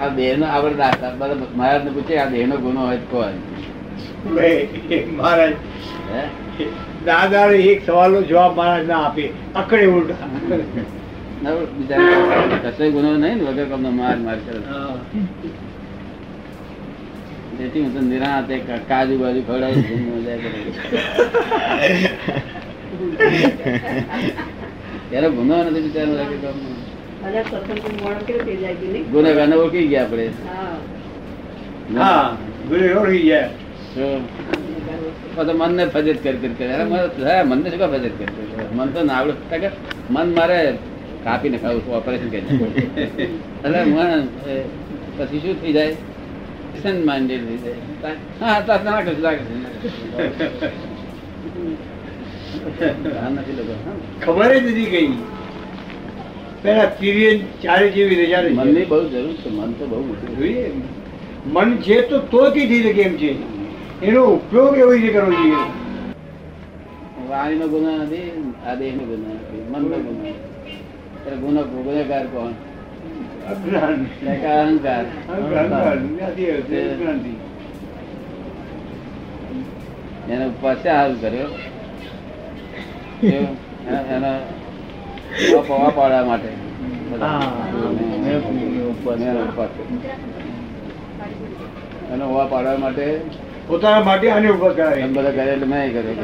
આ દેહ નો આવડ દાખલા મહારાજ ને પૂછે આ દેહ નો ગુનો હોય કોણ મહારાજ દાદા એક સવાલ નો જવાબ મહારાજ ના આપે અકડે ઉલટા કશો ગુનો નહીં ને વગર કમનો માર માર કરે. તેથી હું તો નિરાંતે કાજુ બાજુ ખવડાવી છું, મજા કરે. ત્યારે ગુનો નથી બિચારો લાગે ગામનો. ગુનેગારને ઓળખી ગયા આપણે. હા. ગુરુ ઓળખી ગયા. મનને ફજત કરી કર મનને શું ફજત કર કર? મન તો ના આવડે. મન મારે કાપીને ખાવું ઓપરેશન કરી. એટલે મન પછી શું થઈ જાય? થઈ જાય. હા તો ના કરશું. ખબર જ નથી ગઈ પેલા પીરિયડ ચારે જેવી રજા રહી. મનની બહુ જરૂર છે મન તો બહુ મોટું જોઈએ. મન છે તો તો થઈ શકે એમ છે. એનો ઉપયોગ એવી રીતે કરવો જોઈએ. વાણીનો ગુનો નથી આ દેહનો ગુનો નથી મનનો ગુનો ત્યારે ગુનો ગુનેગાર કોણ? અહંકાર એનો શા હારું કર્યો એના- એના ઓવા પવા પાડવા માટે. પાડવા માટે પોતાના માટે આને ઊભા કરાય એમ બધા કરે એટલે મેં કરે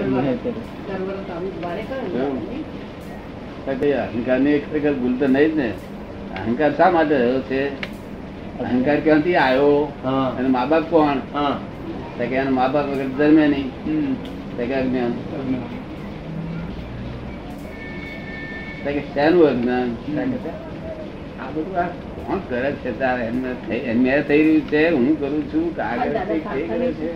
અહંકારની એક ભૂલ તો નહીં જ ને. અહંકાર શા માટે રહ્યો છે? અહંકાર ક્યાંથી આવ્યો? હા. અને મા બાપ કોણ? હા. તો કે એના મા બાપ વગર જન્મે નહીં. કે અજ્ઞાન આ બધું આ કોણ કરે છે તારે? એમને થઈ રહ્યું છે હું કરું છું કે આગળ કંઈક થઈ રહ્યું છે.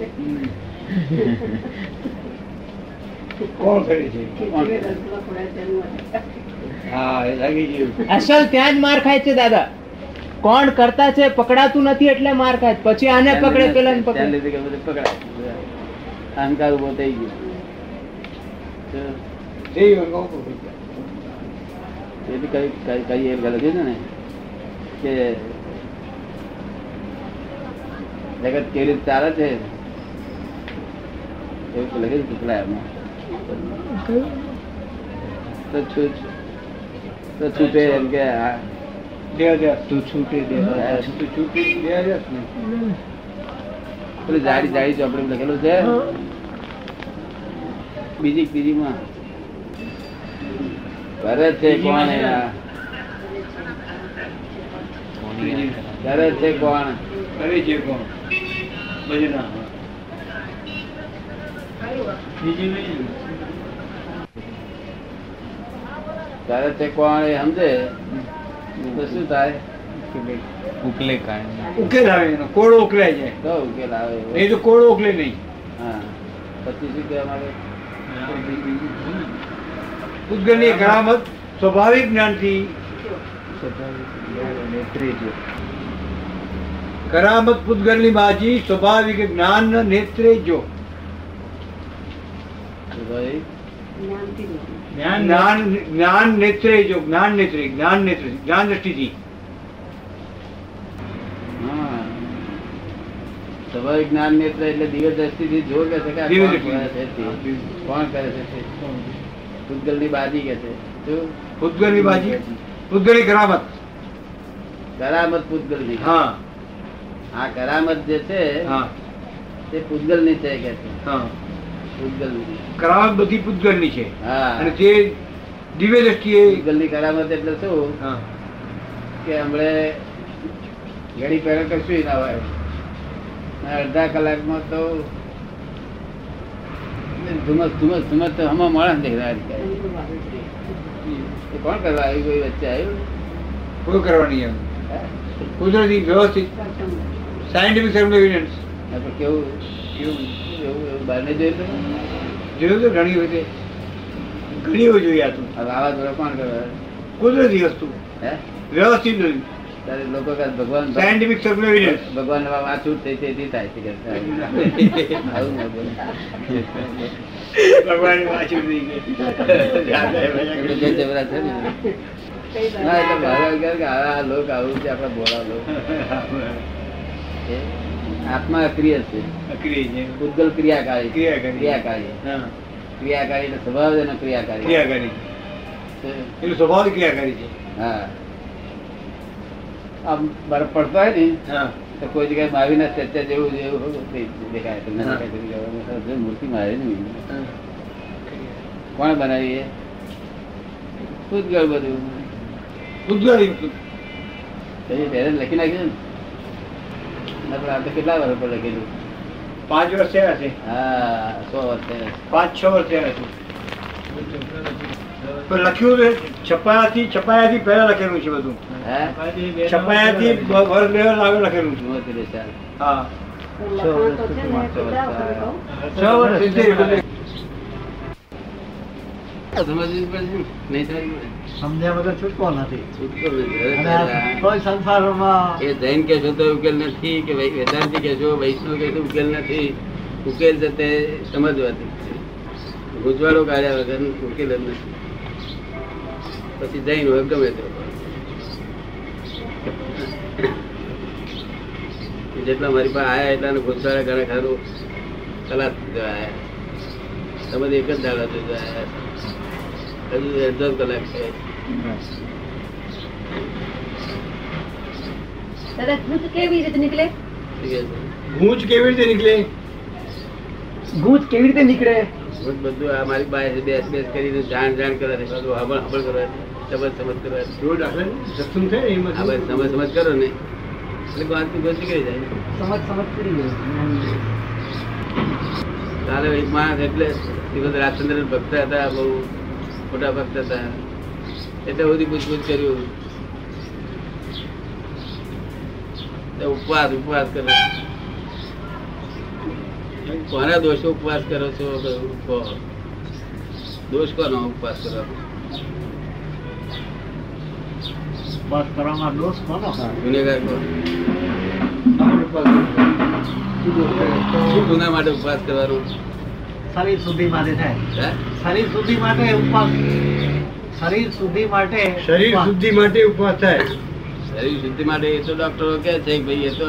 કોણ કરે છે? હા એ લાગી ગયું. અસલ ત્યાં જ માર ખાય છે દાદા. કોણ કરતા છે પકડાતું નથી એટલે માર ખાય પછી આને પકડે પેલા પકડાય. અહંકાર ઊભો થઈ ગયો. તો બી કઈ કઈ કઈ એ ગલત છે ને? કે જગત કેવી રીતે ચાલે છે? એવું છે પેલા એમાં. તો છૂટે કે જાડી જાડી ચોપડી લખેલું છે. બીજી ત્રીજી માં કરે છે કોણ કરે? છે કોણ? કરે છે કોણ? ભજના કરે છે કોણ એ સમજે? તો શું થાય? ઉકલે. કાઢે ઉકેલ આવે એનો. કોળો ઉકલાય જાય. તો ઉકેલ આવે એ તો કોળો ઉકલે નહીં. હા. પછી શું કહેવા માંગે પૂતગલની કરામત સ્વાભાવિક જ્ઞાનથી કરામત પૂતગલની બાજી સ્વાભાવિક જ્ઞાન નેત્રે જો જ્ઞાન જ્ઞાન નેત્રે જો જ્ઞાન નેત્રે જ્ઞાન નેત્રે જ્ઞાન દ્રષ્ટિથી. સ્વાભાવિક જ્ઞાન નેત્ર એટલે દિવ્ય દ્રષ્ટિથી જો કે છે કે કોણ કરે છે તે? પૂતગલની બાજી કે છે? શું? પૂતગલની બાજી? પૂતગલની કરામત. કરામત પૂતગલની હા. આ કરામત જે છે હા. તે પૂતગલની છે કે છે? હા. પૂતગલની કરામત બધી પૂતગલની છે. હા. અને તે દિવ્ય દ્રષ્ટિએ પૂતગલની કરામત એટલે શું? હા. કે હમણે ઘડી પહેલા કશું ના હોય. અડધા કલાકમાં તો ધુમસ ધુમસ ધુમસ તો હમણાં માણસ દેખાય કોણ કરવા આવ્યું કોઈ વચ્ચે આવ્યું? કોઈ કરવાની હે? કુદરતી વ્યવસ્થિત સાયન્ટિફિક સર્વ એવિડન્સ કેવું કેવું એવું એવું બહારને જોયું તો જોયું તો ઘણી વખતે ઘણી વાર જોઈ આ તો. આ દ્વારા કોણ કરવા કુદરતી વસ્તુ. હે? વ્યવસ્થિત ત્યારે લોકો ભગવાન સાયન્ટિફિક ભગવાન આ છૂટ થઈ તેથી થાય છે એટલે એટલે આત્મા અક્રિય છે. અક્રિય છે. ઉદ્ગલ ક્રિયાકારી ક્રિયાકારી. ક્રિયાકારી. એટલે સ્વભાવ એનો ક્રિયાકારી. ક્રિયાકારી. છે. એનો સ્વભાવ ક્રિયાકારી છે. હા. આમ બરફ પડતો હોય ને તો કોઈ જગ્યાએ માવીના સ્ટેચ્યુ જેવું જેવું દેખાય તમને મૂર્તિ મારે નહીં. કોણ બનાવી એ? ઉદ્ગલ બધું. પછી ત્યારે લખી નાખ્યું ને. નકર આ તો કેટલા વર્ષ પર લખેલું? પાંચ વર્ષ થયા છે. હા સો વર્ષ થયા. પાંચ છ વર્ષ થયા છે. પણ લખ્યું છે છપાયાથી છપાયાથી પહેલા લખેલું છે બધું. હે? છપાયાથી વર્ષ બે વર્ષ આગળ લખેલું છે. હા. જૈન કેશો તો ઉકેલ નથી કે વૈ- વેદાંતિ કહેશો વૈષ્ણવ કેશો ઉકેલ નથી. ઉકેલ તે સમજવાથી. ગુજવાડો કાઢ્યા વગર ઉકેલ જ નથી. પછી જૈન હોય ગમે તે. જેટલા મારી પાસે આયા એટલા ભૂતકાળે ઘણા ખરું કલાક સુધી તમે એક જ દાડા સુધી આયા. હજુ અડધો કલાક છે. કેવી રીતે નીકળે? ગૂંચ કેવી રીતે નીકળે? ગૂંચ કેવી રીતે નીકળે? બધું આ મારી પાસે બેસ બેસ કરીને જાણ જાણ કરે છે. બધું હબળ હબળ કરે છે. સમજ સમજ કરે છે રોજ આપણે થાય એમાં આ બસ સમજ સમજ કરો ને. એટલે વાતની ગોતી કરી જાય. સમજ સમજ કરી ગયો કાલે એક માણસ એટલે દિવસ રાજચંદ્ર ભક્ત હતા બહુ મોટા ભક્ત હતા. એટલે બધી પૂછપૂછ કર્યું. ઉપવાસ ઉપવાસ કરો. કોના દોષો ઉપવાસ કરો છો? કહો. દોષ કોનો ઉપવાસ કરવાનો બસ કરવામાં દોષ કોનો? ગુનેગાર કોણ ગુના માટે ઉપવાસ કરવાનો. શરીર સુધી માટે થાય. શરીર શુદ્ધિ માટે ઉપવાસ. શરીર શુદ્ધિ માટે શરીર શુદ્ધિ માટે ઉપવાસ થાય. શરીર શુદ્ધિ માટે એ તો ડોક્ટરો કહે છે કે ભાઈ એ તો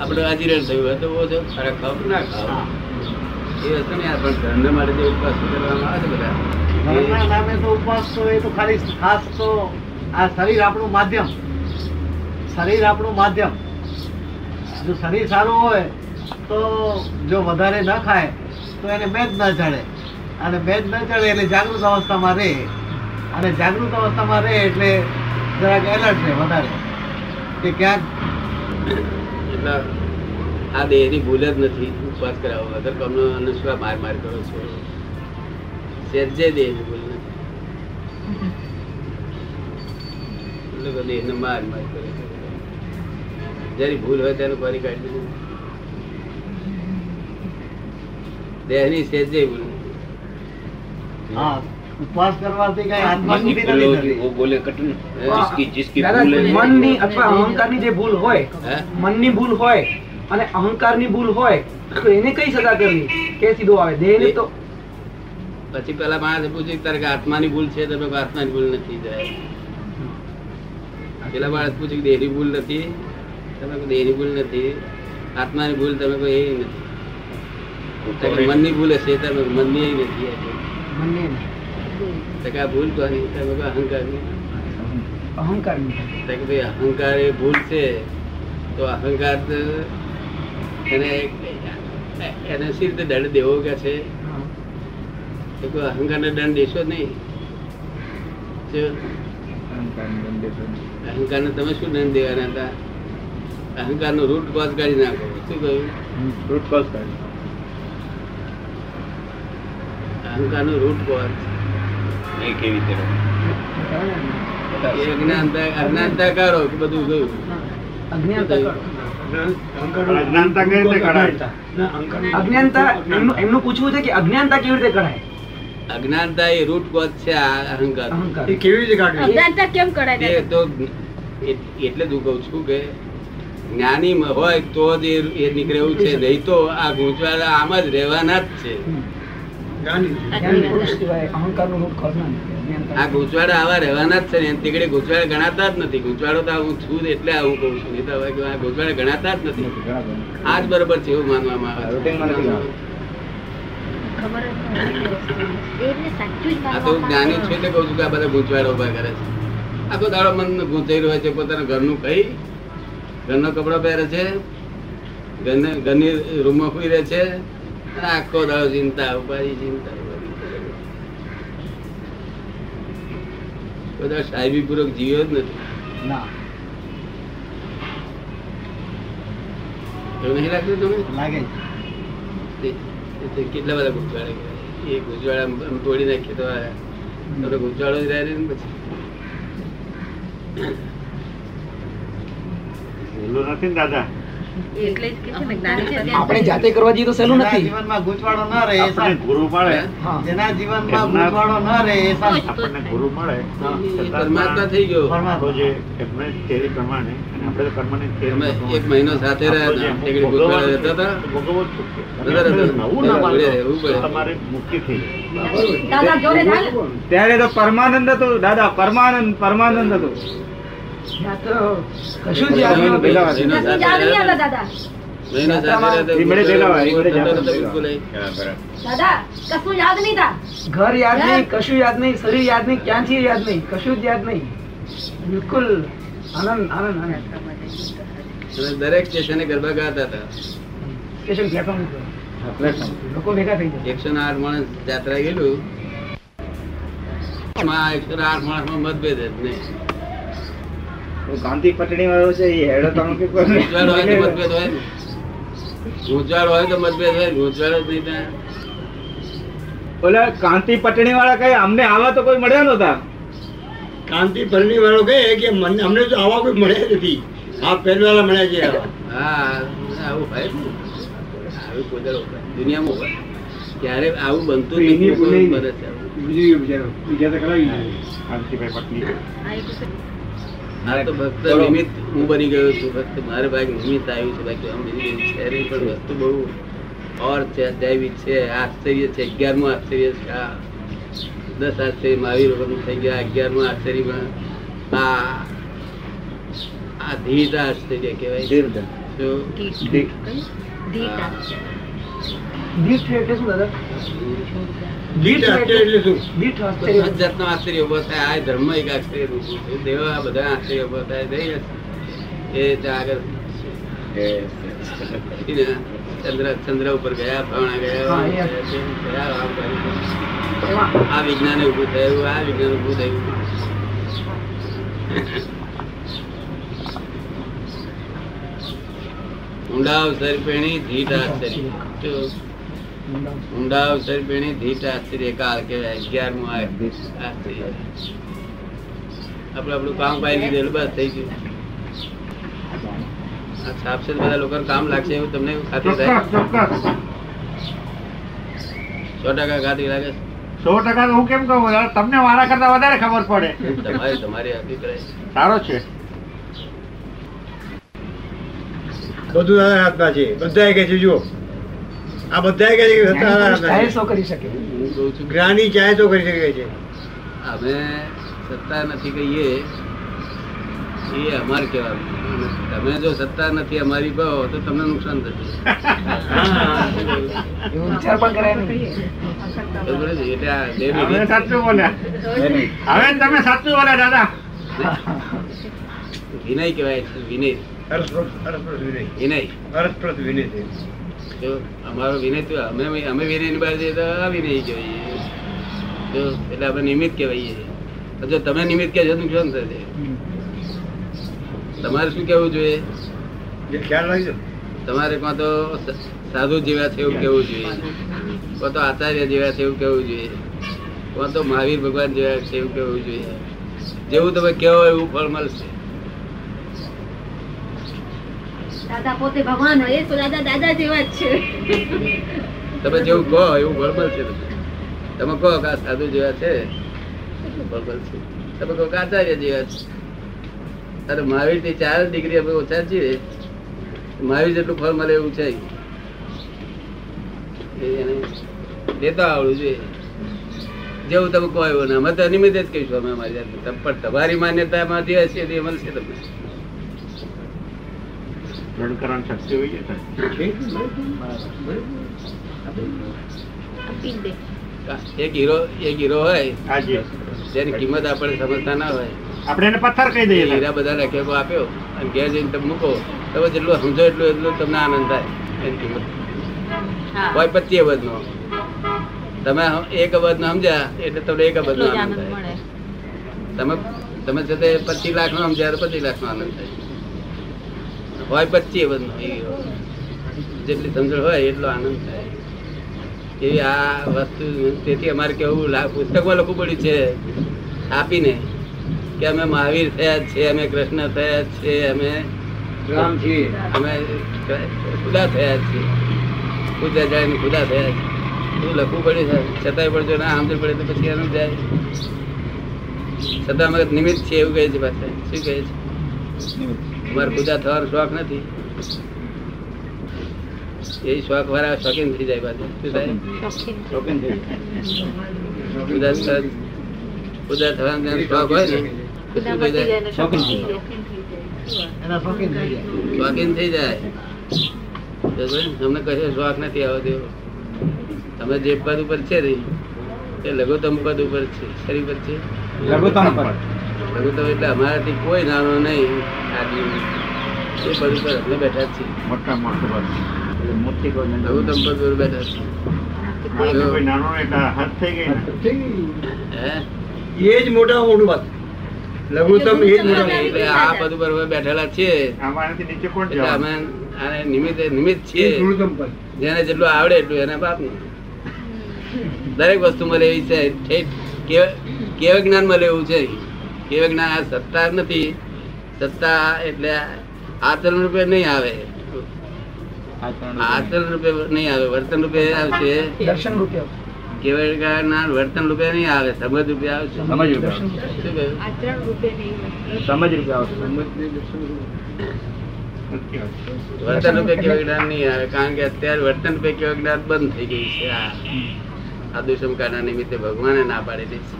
આપણે અજીરણ થયું હતું તો ઓછો ખરા ખબર ના ખાવ? એ વસ્તુ ને આ પણ ધર્મ માટે જે ઉપવાસ કરવામાં આવે છે બધા. ધર્મના નામે તો ઉપવાસ તો એ તો ખાલી ખાસ તો આ શરીર આપણું માધ્યમ. શરીર આપણું માધ્યમ. જો શરીર સારું હોય તો જો વધારે ન ખાય તો એને મેદ ન ચડે. અને મેદ ન ચડે એટલે જાગૃત અવસ્થામાં રહે. અને જાગૃત અવસ્થામાં રહે એટલે જરાક એલર્ટ રહે વધારે. કે ક્યાંક એટલે આ દેહની ભૂલ જ નથી. ઉપવાસ કરાવો. અગર કમનો અને શું આ માર માર કરો છો સહેજે ની. ભૂલ નથી લોકો દેહને માર માર કરે. જેની ભૂલ હોય તેનું કરી કાઢી દીધું દેહની સહેજે ભૂલ નથી. ઉપવાસ કરવાથી કઈ આત્મા સુધી નથી થતી. દાદા મનની અથવા અહંકારની જે ભૂલ હોય મનની ભૂલ હોય અને અહંકારની ભૂલ હોય તો એને કઈ સજા કરવી? કે સીધો આવે? દેહને તો પછી પેલા માણસે પૂછ્યું તારે આત્માની ભૂલ છે તમે આત્માની ભૂલ નથી જાય પેલા માણસ પૂછ્યું કે દેહની ભૂલ નથી. તમે દેહની ભૂલ નથી. આત્માની ભૂલ તમે કોઈ એ નથી. તો મનની ભૂલ હશે તમે મનની એ નથી તો ભૂલ કોની તમે અહંકારની. અહંકારની. કે ભાઈ અહંકાર એ ભૂલ છે. તો અહંકાર તો એને એને સી રીતે દંડ દેવો કે છે? તો કોઈ અહંકારને દંડ દેશો નહીં? અહંકારને તમે શું દંડ દેવાના હતા? અહંકારનો રૂટ કોઝ કાઢી નાખો. શું કહ્યું? અહંકારનો રૂટ કોઝ એ કેવી રીતે અજ્ઞાનતા અજ્ઞાનતા કાઢો કે બધું ગયું અજ્ઞાનતા કરો. અજ્ઞાનતા રીતે કઢાય? અજ્ઞાનતા એમનું એમનું પૂછવું છે કે અજ્ઞાનતા કેવી રીતે કઢાય? અજ્ઞાનતા એ રૂટ કોઝ છે આ અહંકાર. એ કેવી રીતે કાઢવી? અજ્ઞાનતા કેમ કરાય તો એટલે જ કહું છું કે જ્ઞાની હોય તો જ એ- એ નીકળે એવું છે નહીં તો આ ગૂંચવાડા આમ જ રહેવાના જ છે. આ ગુંચવાડા આવા રહેવાના જ છે ને તીકડે ગૂંચવાડા ગણાતા જ નથી. ગુંચવાડો તો હું છું એટલે આવું કહું છું. નહીં તો આ ગૂંચવાડા ગણાતા જ નથી. આ જ બરોબર છે એવું માનવામાં આવે આ તો જ્ઞાની છું. એટલે કહું છું કે આ બધા ગૂંચવાડા ઊભા કરે છે. આખો દાડો મન ગૂંચાઈ રહ્યો છે પોતાના ઘરનું કઈ. ઘરનો કપડો પહેરે છે ઘરને ઘરની રૂમમાં સુઈ રહે છે. અને આખો દાડો ચિંતા ઉપાડી ચિંતા બધા સાહેબી પૂર્વક જીવ્યો જ નથી. ના. એવું નહીં લાગતું તમે લાગે કેટલા બધા ગુંચવાડા ગયા? એ આમ તોડી નાખીએ તો આ તમને જ રહે ને પછી? દાદા? આપણે જાતે કરવા જઈએ તો સહેલું નથી. જીવનમાં ગૂંચવાડો ન રહે એ આપણને ગુરુ મળે. હા. જેના જીવનમાં એમના- ગૂંચવાડો ન રહે એ સારું. આપણને ગુરુ મળે. એ પરમાત્મા થઈ ગયો. તો પરમાત્મા. જે એમને થિયરી પ્રમાણે એક મહિનો સાથે? ત્યારે તો પરમાનંદ હતો. દાદા પરમાનંદ પરમાનંદ હતો. કશું જ ઘર યાદ નહીં કશું યાદ નહીં શરીર યાદ નહીં ક્યાંથી યાદ નહીં કશું જ યાદ નહીં. બિલકુલ. આનંદ આનંદ આનંદ. અને દરેક સ્ટેશને ગરબા ગાતા હતા. સ્ટેશન પ્લેટફોર્મ લોકો ભેગા થઈ ગયા. એકસો ને આઠ માણસ જાત્રા ગયેલું. એમાં એકસો આઠ માણસમાં મતભેદ જ નહીં. ગાંધી પટણી વાળો છે એ હેડો ગૂંચવાડ તો મતભેદ હોય ને. હોય તો મતભેદ હોય ગૂંચવાડ જ નહીં ઓલા કાંતિ પટણી વાળા કઈ અમને આવા તો કોઈ મળ્યા નતા કાંતિ ભરની વાળો કહે કે મને અમને તો આવા કોઈ મળ્યા નથી. આ પહેલવાળા મળ્યા છે હા આવું હોય ને. કોઈ દુનિયામાં ત્યારે આવું બનતું એની નથી. ભૂલ છે આવું. બીજું ગયું બિચારો. બીજા તો ખરા કાંતિભાઈ પત્ની. આ તો ફક્ત નિમિત્ત હું બની ગયો છું. ફક્ત મારે ભાઈ નિમિત્ત આવ્યું છે. બાકી આમ બીજી છે નહીં પણ વસ્તુ બહુ ઓર છે દૈવિક છે આશ્ચર્ય છે અગિયારમું આશ્ચર્ય છે. આ દસ આશ્ચર્ય મહાવીર વખત થઈ ગયા અગિયારમું આશ્ચર્યમાં આ આ ધીટ આશ્ચર્ય કહેવાય. ધર્મ એક આશ્ચર્ય દેવા આ બધા આશ્ચર્ય ઊભો થાય એ આગળ. ચંદ્ર ચંદ્ર ઉપર ગયા પાવણા ગયા આ વિજ્ઞાન ઉભું થયું આ વિજ્ઞાન ઉભું થયું. ઊંડા અવસર ધીટ આશ્ચર્ય શું? ઊંડા ધીટ આશ્ચર્ય કાળ કહેવાય અગિયારમું આ આશ્ચર્ય આપણે આપણું કામ પાઈ લીધેલું બસ થઈ ગયું. આ છાપ બધા લોકો કામ લાગશે એવું તમને ખાતરી થાય? સો ટકા ખાતરી લાગે છે? સો ટકા હું કેમ કહું? તમને મારા કરતા વધારે ખબર પડે. તમારી તમારી અભિપ્રાય સારો છે. બધું દાદા હાથમાં છે. બધા કે છે જુઓ. આ બધા કે છે કે બધા દાદા હાથમાં સ્ટાઇલ છે. શો કરી શકે. હું કહું છું જ્ઞાની ચાહે તો કરી શકે છે. અમે સત્તા નથી કહીએ. એ અમારે કહેવાનું. તમે જો સત્તા નથી અમારી કહો તો તમને નુકસાન થશે. અમારો વિનય તો અમે અમે વિનયની બહાર જઈએ તો અવિનય કહેવાય. જો એટલે આપણે નિમિત્ત કહેવાય. જો તમે નિમિત્ત કહેશો તો નુકસાન થશે. તમારે શું કેવું જોઈએ? ખ્યાલ રાખજો. તમારે કાં તો સાધુ જેવા છે એવું કેવું જોઈએ? કાં તો આચાર્ય જેવા છે એવું કેવું જોઈએ? કાં તો મહાવીર ભગવાન જેવા છે એવું કેવું જોઈએ? જેવું તમે કહો એવું ફળ મળશે. દાદા પોતે ભગવાન હોય તો દાદા દાદા જેવા જ છે. તમે જેવું કહો એવું ફળ મળશે તમે કહો કે આ સાધુ જેવા છે ફળ તમે કહો કે આચાર્ય જેવા છે. અરે મહાવીરથી ચાર ડિગ્રી આપણે ઓછા છીએ. મહાવીર જેટલું ફળ મળે એવું છે. એ આવડું જોઈએ જેવું તમે કહો એવું અમે તો અનિમિત જ કહીશું અમે અમારી જાતને. પણ તમારી માન્યતામાં જે હશે તે મળશે તમને. જડકરણ શક્તિ હોય છે આપી દે. એક હીરો એક હીરો હોય જેની કિંમત આપણે સમજતા ના હોય. આપણે એને પથ્થર કહી દઈએ. હીરા બધા રખેકો આપ્યો અને ઘેર જઈને તમે મૂકો. તમે જેટલું સમજો એટલું એટલું તમને આનંદ થાય. એની કિંમત હા. હોય પચીસ અબજ નો તમે એક અબજ સમજ્યા એટલે તમને એક નો આનંદ થાય. તમે તમે છે તે પચીસ લાખ નો સમજ્યા તો પચીસ લાખ નો આનંદ થાય. હોય પચીસ અબજ નો જેટલી સમજણ હોય એટલો આનંદ થાય. એવી આ વસ્તુ તેથી અમારે કેવું પુસ્તકમાં લખવું પડ્યું છે. આપીને કે અમે મહાવીર થયા જ છે અમે કૃષ્ણ થયા જ છે અમે રામ છીએ. અમે ખુદા થયા જ છીએ. ખુદા જાય ને ખુદા થયા છે એવું લખવું પડે છે? છતાંય પણ જો ના સમજણ પડે તો પછી એનું જાય. છતાં અમે નિમિત્ત છે એવું કહે છે પાછા. શું કહે છે? અમારે ખુદા થવાનો શોખ નથી. એ શોખ વાળા શોખીન થઈ જાય પાછા. શું થાય? શોખીન થઈ ખુદા પૂજા ખુદા થવાનો શોખ હોય ને શોખીન થઈ જાય. તમને કશો શોખ નથી આવતો તમે જે પદ ઉપર છે ને એ લઘુત્તમ પદ ઉપર છે. શરી પર છે? લઘુત્તમ પદ. લઘુત્તમ એટલે અમારાથી કોઈ નાનો નહીં. આ એ પદ ઉપર અમે બેઠા જ છીએ. મોટા મોટું પદ. મોટી કોઈ લઘુત્તમ પદ ઉપર બેઠા છીએ. નાનો એટલે હાથ થઈ ગઈ હે? એ જ મોટા મોટું વાત. લઘુત્તમ એ જ એટલે આ બધું ઉપર બેઠેલા છીએ. નીચે કોણ એટલે અમે આને નિમિત્તે નિમિત્ત છીએ. જેને જેટલું આવડે એટલું એને બાપનું દરેક વસ્તુ મળે એવી છે. ઠેઠ કેવ જ્ઞાન મળે એવું છે કેવ જ્ઞાન આ સત્તા નથી. સત્તા એટલે આચરણ રૂપે નહીં આવે. આચરણ રૂપે નહીં આવે. વર્તન રૂપે આવશે. દર્શન રૂપે કેવળ જ્ઞાન વર્તન રૂપે નહીં આવે સમજ રૂપે આવશે સમજ રૂપે આચરણ રૂપે નહીં સમજ રૂપે આવશે વર્તન રૂપે કેવળ જ્ઞાન નહીં આવે કારણ કે અત્યારે વર્તન રૂપે કેવળ જ્ઞાન બંધ થઈ ગઈ છે. આ આ દુષ્મકાળના નિમિત્તે ભગવાને ના પાડેલી છે.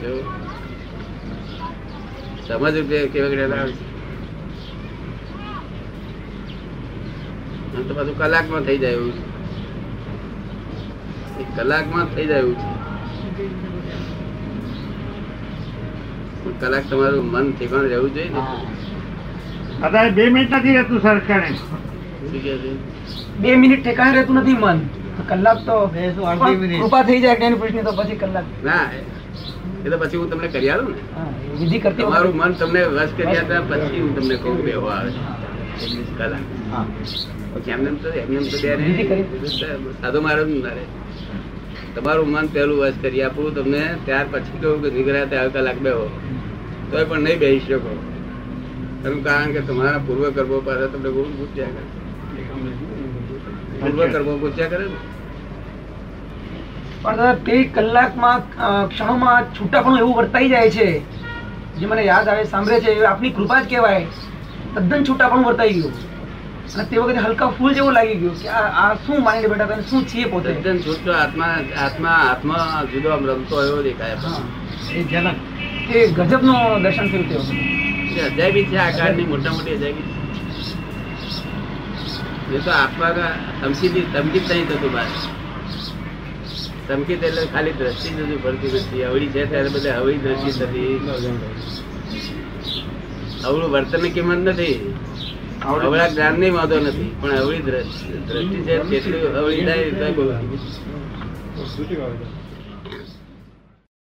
જો. સમજ રૂપે કેવળ જ્ઞાન આવે છે. તો પાછું કલાકમાં થઈ જાય એવું છે. કલાકમાં થઈ જાય એવું છે. કલાક તમારું મન ઠેકાણ રહેવું જોઈએ ને. અત્યારે બે મિનિટ નથી રહેતું સરકારે બે મિનિટ ઠેકાણે રહેતું નથી મન. કલાક તો કૃપા થઈ જાય જ્ઞાની પુરુષની તો પછી કલાક. ના એ તો પછી હું તમને કરી આવું ને. વિધિ કરતી મારું મન તમને વશ કરી આપ્યા પછી હું તમને કહું બેહો આવે કલાક. પછી એમને એમ તો એમને એમ તો બે. સાધુ મારો ના રહે. તમારું મન પહેલું વશ કરી આપું, તમને ત્યાર પછી કહું કે નિગ્રહ આવે કલાક બેહો તો પણ નહીં બેસી શકો. એનું કારણ કે તમારા પૂર્વ કર્મો પાસે તમને ગુણ પૂછ્યા કરે. પૂર્વ કર્મો પૂછ્યા કરે ને? પણ દાદા, તે કલાકમાં ક્ષણમાં છૂટા પણ એવું વર્તાઈ જાય છે. જે મને યાદ આવે, સાંભળે છે, એ આપની કૃપા જ કહેવાય. તદ્દન પણ વર્તાઈ ગયું. અને તે વખતે હલકા ફૂલ જેવું લાગી ગયું કે આ આ શું માનીને બેઠા હતા શું છીએ પોતે? એકદમ છૂટો આત્મા આત્મા હાથમાં જુદો આમ રમતો એવો દેખાય હા. એ જનક. એ ગજબનો દર્શન થયું તે વખતે. અજાયબી છે આ કાળની મોટા મોટી અજાયબી. છે. એ તો આત્મા ધમકી ધમકી નહીં થતું બહાર. ધમકી એટલે ખાલી દ્રષ્ટિ જ પડતી નથી અવળી છે ત્યારે બધે અવળી દ્રષ્ટિ થતી. અવળું વર્તનની કિંમત નથી. અવળા જ્ઞાન વાંધો નથી પણ અવળી દ્રષ્ટિ છે કેટલી અવળી થાય બહુ